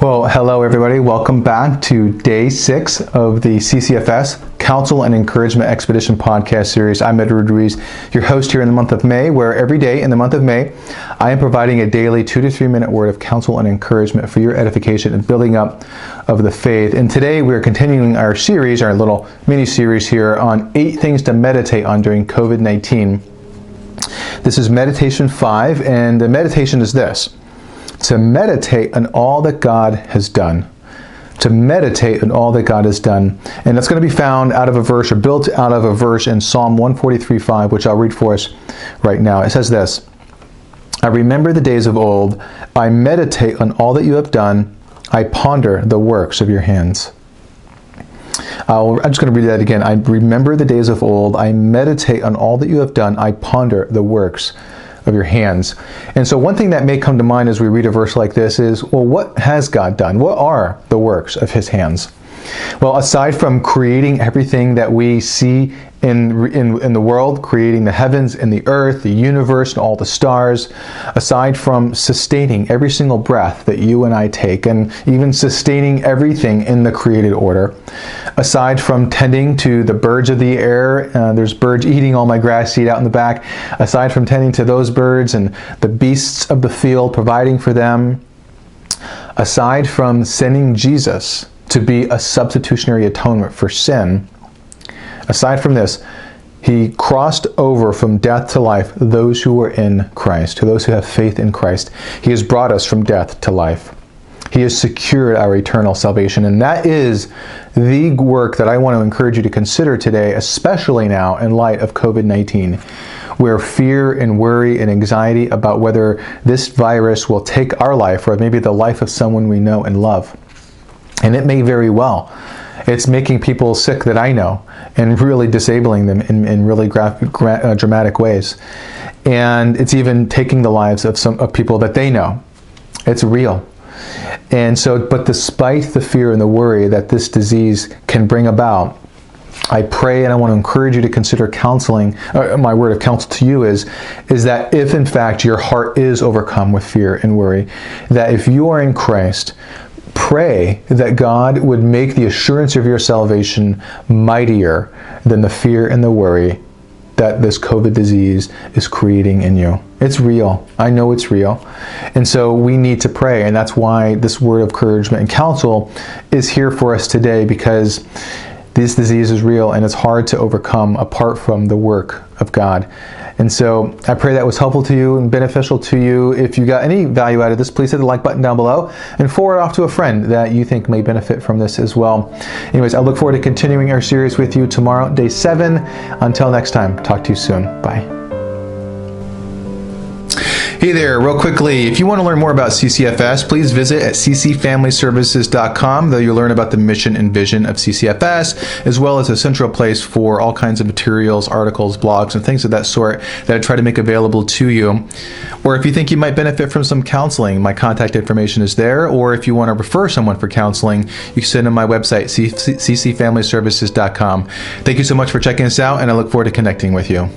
Well, hello everybody. Welcome back to day six of the CCFS Counsel and Encouragement Expedition podcast series. I'm Edward Ruiz, your host here in the month of May, where every day in the month of May, I am providing a daily two to three minute word of counsel and encouragement for your edification and building up of the faith. And today we are continuing our series, our little mini series here on eight things to meditate on during COVID 19. This is meditation five, and the meditation is this to meditate on all that God has done. To meditate on all that God has done. And that's going to be found out of a verse or built out of a verse in Psalm 143.5, which I'll read for us right now. It says this I remember the days of old. I meditate on all that you have done. I ponder the works of your hands. i am just going to read that again. I remember the days of old. I meditate on all that you have done. I ponder the works of your hands. And so, one thing that may come to mind as we read a verse like this is well, what has God done? What are the works of his hands? Well, aside from creating everything that we see in, in, in the world, creating the heavens and the earth, the universe, and all the stars, aside from sustaining every single breath that you and I take, and even sustaining everything in the created order, aside from tending to the birds of the air, uh, there's birds eating all my grass seed out in the back, aside from tending to those birds and the beasts of the field, providing for them, aside from sending Jesus to be a substitutionary atonement for sin, Aside from this, he crossed over from death to life those who were in Christ, to those who have faith in Christ. He has brought us from death to life. He has secured our eternal salvation. And that is the work that I want to encourage you to consider today, especially now in light of COVID 19, where fear and worry and anxiety about whether this virus will take our life or maybe the life of someone we know and love. And it may very well. It's making people sick that I know and really disabling them in, in really gra- gra- uh, dramatic ways. And it's even taking the lives of some of people that they know. It's real. And so, but despite the fear and the worry that this disease can bring about, I pray and I want to encourage you to consider counseling. Uh, my word of counsel to you is, is that if in fact your heart is overcome with fear and worry, that if you are in Christ, pray that God would make the assurance of your salvation mightier than the fear and the worry that this COVID disease is creating in you. It's real. I know it's real. And so we need to pray. And that's why this word of encouragement and counsel is here for us today because this disease is real and it's hard to overcome apart from the work of God. And so I pray that was helpful to you and beneficial to you. If you got any value out of this, please hit the like button down below and forward off to a friend that you think may benefit from this as well. Anyways, I look forward to continuing our series with you tomorrow, day seven. Until next time, talk to you soon. Bye. Hey there, real quickly, if you want to learn more about CCFS, please visit at ccfamilyservices.com. There you'll learn about the mission and vision of CCFS, as well as a central place for all kinds of materials, articles, blogs, and things of that sort that I try to make available to you. Or if you think you might benefit from some counseling, my contact information is there. Or if you want to refer someone for counseling, you can send them my website, ccfamilyservices.com. Thank you so much for checking us out, and I look forward to connecting with you.